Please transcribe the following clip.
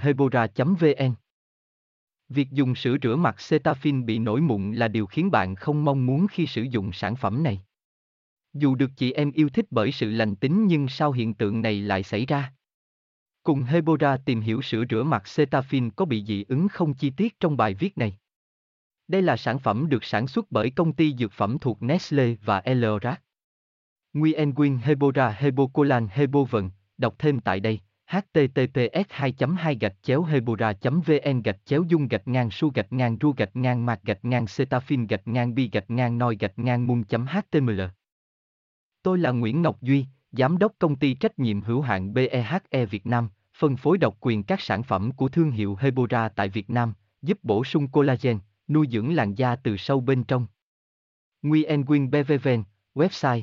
hebora vn Việc dùng sữa rửa mặt Cetaphil bị nổi mụn là điều khiến bạn không mong muốn khi sử dụng sản phẩm này. Dù được chị em yêu thích bởi sự lành tính nhưng sao hiện tượng này lại xảy ra? Cùng Hebora tìm hiểu sữa rửa mặt Cetaphil có bị dị ứng không chi tiết trong bài viết này. Đây là sản phẩm được sản xuất bởi công ty dược phẩm thuộc Nestle và L'Oréal. Nguyen Nguyen Hebora Hebocolan Hebovần, đọc thêm tại đây https 2 2 gạch chéo hebora vn gạch chéo dung gạch ngang su gạch ngang ru gạch ngang mạc gạch ngang cetafin gạch ngang bi gạch ngang noi gạch ngang mung html Tôi là Nguyễn Ngọc Duy, Giám đốc công ty trách nhiệm hữu hạn BEHE Việt Nam, phân phối độc quyền các sản phẩm của thương hiệu Hebora tại Việt Nam, giúp bổ sung collagen, nuôi dưỡng làn da từ sâu bên trong. Nguyen Nguyen BVVN, website